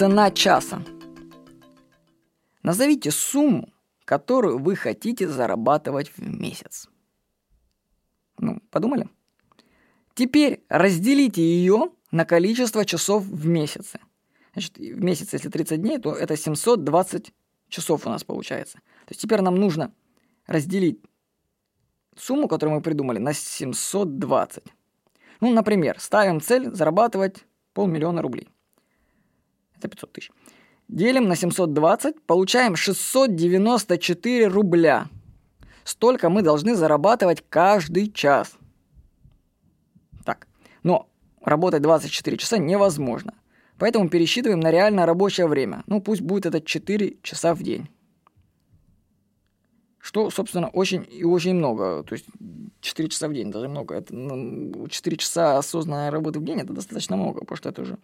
цена часа. Назовите сумму, которую вы хотите зарабатывать в месяц. Ну, подумали? Теперь разделите ее на количество часов в месяце. Значит, в месяц, если 30 дней, то это 720 часов у нас получается. То есть теперь нам нужно разделить сумму, которую мы придумали, на 720. Ну, например, ставим цель зарабатывать полмиллиона рублей. Это 500 тысяч. Делим на 720, получаем 694 рубля. Столько мы должны зарабатывать каждый час. Так, но работать 24 часа невозможно. Поэтому пересчитываем на реальное рабочее время. Ну, пусть будет это 4 часа в день. Что, собственно, очень и очень много. То есть 4 часа в день даже много. Это, ну, 4 часа осознанной работы в день это достаточно много, потому что это уже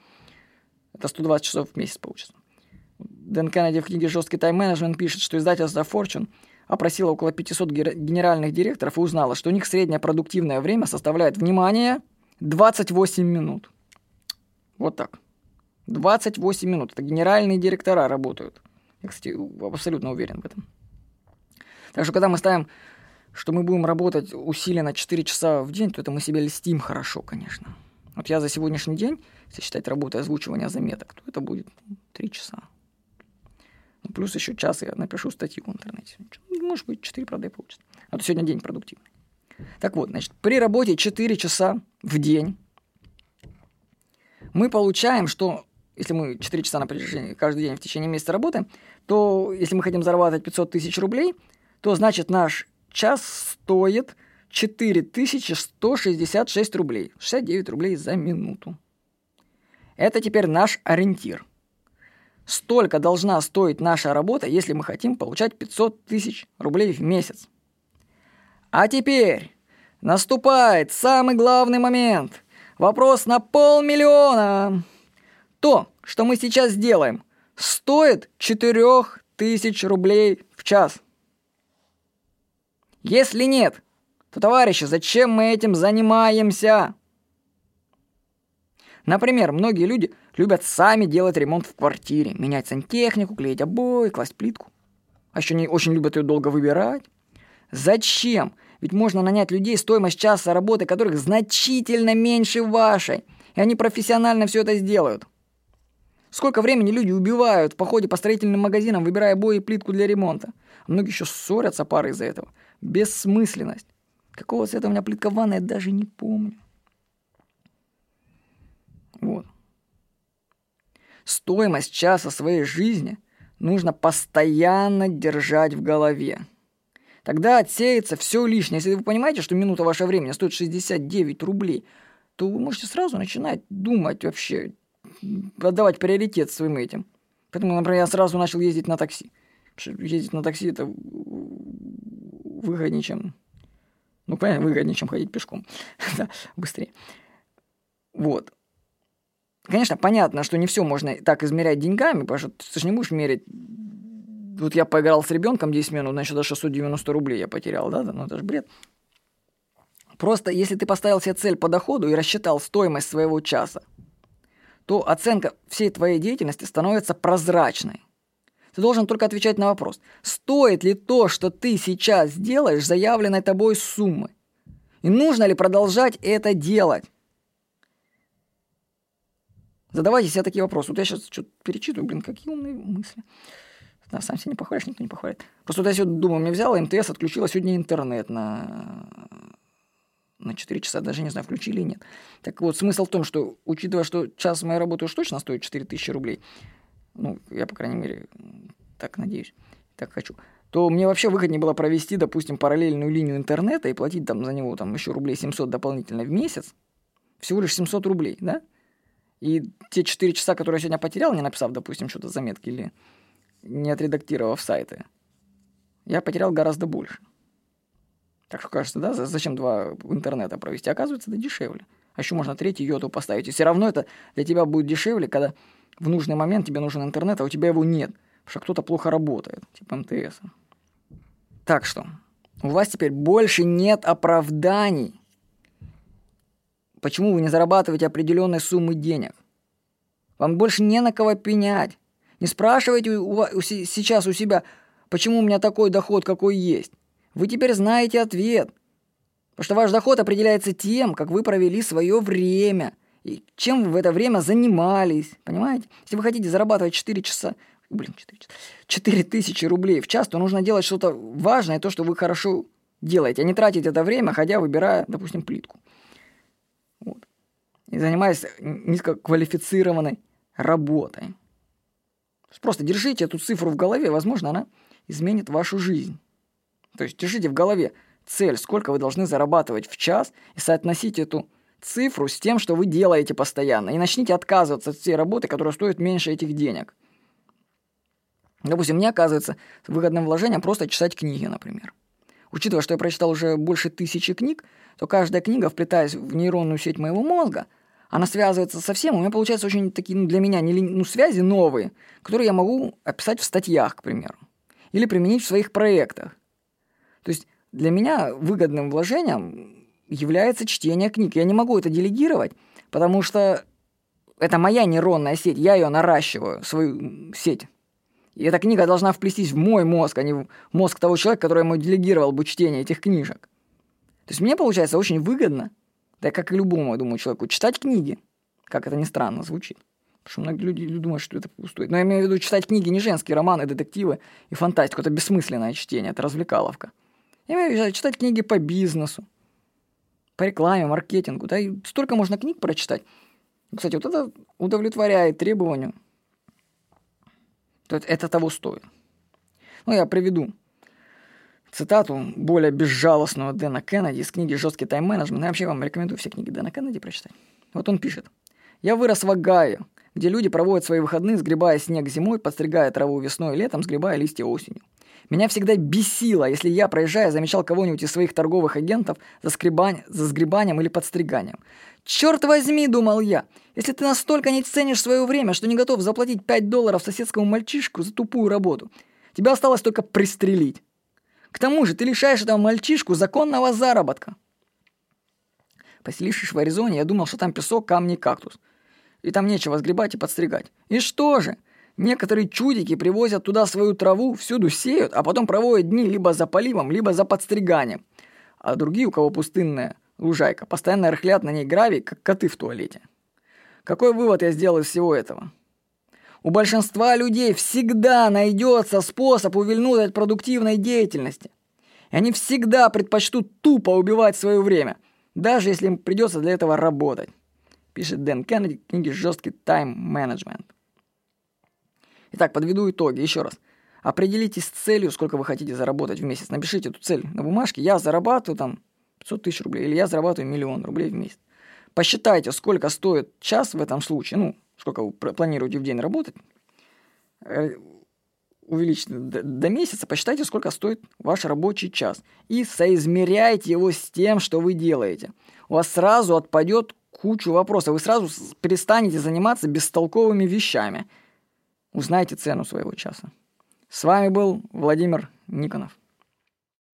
это 120 часов в месяц получится. Дэн Кеннеди в книге «Жесткий тайм-менеджмент» пишет, что издательство Fortune опросило около 500 генеральных директоров и узнала, что у них среднее продуктивное время составляет, внимание, 28 минут. Вот так. 28 минут. Это генеральные директора работают. Я, кстати, абсолютно уверен в этом. Так что, когда мы ставим, что мы будем работать усиленно 4 часа в день, то это мы себе льстим хорошо, конечно. Вот я за сегодняшний день, если считать работу озвучивания заметок, то это будет 3 часа. Ну, плюс еще час я напишу статью в интернете. Может быть, 4, правда, и получится. А то сегодня день продуктивный. Так вот, значит, при работе 4 часа в день мы получаем, что если мы 4 часа на протяжении, каждый день в течение месяца работаем, то если мы хотим зарабатывать 500 тысяч рублей, то значит наш час стоит 4166 рублей. 69 рублей за минуту. Это теперь наш ориентир. Столько должна стоить наша работа, если мы хотим получать 500 тысяч рублей в месяц. А теперь наступает самый главный момент. Вопрос на полмиллиона. То, что мы сейчас сделаем, стоит 4000 рублей в час. Если нет, то, товарищи, зачем мы этим занимаемся? Например, многие люди любят сами делать ремонт в квартире, менять сантехнику, клеить обои, класть плитку. А еще они очень любят ее долго выбирать. Зачем? Ведь можно нанять людей, стоимость часа работы которых значительно меньше вашей. И они профессионально все это сделают. Сколько времени люди убивают в походе по строительным магазинам, выбирая обои и плитку для ремонта. А многие еще ссорятся пары из-за этого. Бессмысленность. Какого цвета у меня плитка в я даже не помню. Вот. Стоимость часа своей жизни нужно постоянно держать в голове. Тогда отсеется все лишнее. Если вы понимаете, что минута вашего времени стоит 69 рублей, то вы можете сразу начинать думать вообще, отдавать приоритет своим этим. Поэтому, например, я сразу начал ездить на такси. Ездить на такси это выгоднее, чем ну, понятно, выгоднее, чем ходить пешком. да, быстрее. Вот. Конечно, понятно, что не все можно так измерять деньгами, потому что ты же не будешь мерить вот я поиграл с ребенком 10 минут, значит, до 690 рублей я потерял, да? Ну, это же бред. Просто если ты поставил себе цель по доходу и рассчитал стоимость своего часа, то оценка всей твоей деятельности становится прозрачной. Ты должен только отвечать на вопрос, стоит ли то, что ты сейчас делаешь, заявленной тобой суммы? И нужно ли продолжать это делать? Задавайте себе такие вопросы. Вот я сейчас что-то перечитываю, блин, какие умные мысли. Да, сам себе не похвалишь, никто не похвалит. Просто вот я сегодня думаю, мне взяла МТС, отключила сегодня интернет на, на 4 часа, даже не знаю, включили или нет. Так вот, смысл в том, что, учитывая, что час моей работы уж точно стоит 4000 рублей, ну, я, по крайней мере, так надеюсь, так хочу, то мне вообще выгоднее было провести, допустим, параллельную линию интернета и платить там за него там еще рублей 700 дополнительно в месяц. Всего лишь 700 рублей, да? И те 4 часа, которые я сегодня потерял, не написав, допустим, что-то заметки или не отредактировав сайты, я потерял гораздо больше. Так что кажется, да, зачем два интернета провести? Оказывается, это дешевле. А еще можно третий йоту поставить. И все равно это для тебя будет дешевле, когда в нужный момент тебе нужен интернет, а у тебя его нет, что кто-то плохо работает, типа МТС. Так что, у вас теперь больше нет оправданий, почему вы не зарабатываете определенной суммы денег. Вам больше не на кого пенять. Не спрашивайте у, у, сейчас у себя, почему у меня такой доход, какой есть. Вы теперь знаете ответ. Потому что ваш доход определяется тем, как вы провели свое время и чем вы в это время занимались. Понимаете? Если вы хотите зарабатывать 4 часа, блин, 4 часа, 4 тысячи рублей в час, то нужно делать что-то важное, то, что вы хорошо делаете, а не тратить это время, ходя, выбирая, допустим, плитку. Вот. И занимаясь низкоквалифицированной работой. Просто держите эту цифру в голове, возможно, она изменит вашу жизнь. То есть держите в голове цель, сколько вы должны зарабатывать в час, и соотносите эту цифру с тем, что вы делаете постоянно. И начните отказываться от всей работы, которая стоит меньше этих денег. Допустим, мне оказывается выгодным вложением просто читать книги, например. Учитывая, что я прочитал уже больше тысячи книг, то каждая книга, вплетаясь в нейронную сеть моего мозга, она связывается со всем, у меня получаются очень такие, ну, для меня, не, ну, связи новые, которые я могу описать в статьях, к примеру, или применить в своих проектах. То есть для меня выгодным вложением является чтение книг. Я не могу это делегировать, потому что это моя нейронная сеть, я ее наращиваю, свою сеть. И эта книга должна вплестись в мой мозг, а не в мозг того человека, который ему делегировал бы чтение этих книжек. То есть мне получается очень выгодно – да как и любому, я думаю, человеку, читать книги. Как это ни странно звучит. Потому что многие люди думают, что это пустое. Но я имею в виду читать книги не женские романы, детективы и фантастику. Это бессмысленное чтение, это развлекаловка. Я имею в виду читать книги по бизнесу, по рекламе, маркетингу. Да, и столько можно книг прочитать. Кстати, вот это удовлетворяет требованию. Это того стоит. Ну, я приведу цитату более безжалостного Дэна Кеннеди из книги «Жесткий тайм-менеджмент». Я вообще вам рекомендую все книги Дэна Кеннеди прочитать. Вот он пишет. «Я вырос в Огайо, где люди проводят свои выходные, сгребая снег зимой, подстригая траву весной и летом, сгребая листья осенью. Меня всегда бесило, если я, проезжая, замечал кого-нибудь из своих торговых агентов за, скребань, за сгребанием или подстриганием. «Черт возьми!» — думал я. «Если ты настолько не ценишь свое время, что не готов заплатить 5 долларов соседскому мальчишку за тупую работу, тебе осталось только пристрелить. К тому же ты лишаешь этого мальчишку законного заработка. Поселившись в Аризоне, я думал, что там песок, камни кактус. И там нечего сгребать и подстригать. И что же? Некоторые чудики привозят туда свою траву, всюду сеют, а потом проводят дни либо за поливом, либо за подстриганием. А другие, у кого пустынная лужайка, постоянно рыхлят на ней гравий, как коты в туалете. Какой вывод я сделал из всего этого? У большинства людей всегда найдется способ увильнуть от продуктивной деятельности. И они всегда предпочтут тупо убивать свое время, даже если им придется для этого работать. Пишет Дэн Кеннеди в книге «Жесткий тайм-менеджмент». Итак, подведу итоги еще раз. Определитесь с целью, сколько вы хотите заработать в месяц. Напишите эту цель на бумажке. Я зарабатываю там 500 тысяч рублей или я зарабатываю миллион рублей в месяц. Посчитайте, сколько стоит час в этом случае. Ну, сколько вы планируете в день работать, э, увеличьте до, до месяца, посчитайте, сколько стоит ваш рабочий час. И соизмеряйте его с тем, что вы делаете. У вас сразу отпадет кучу вопросов. Вы сразу перестанете заниматься бестолковыми вещами. Узнайте цену своего часа. С вами был Владимир Никонов.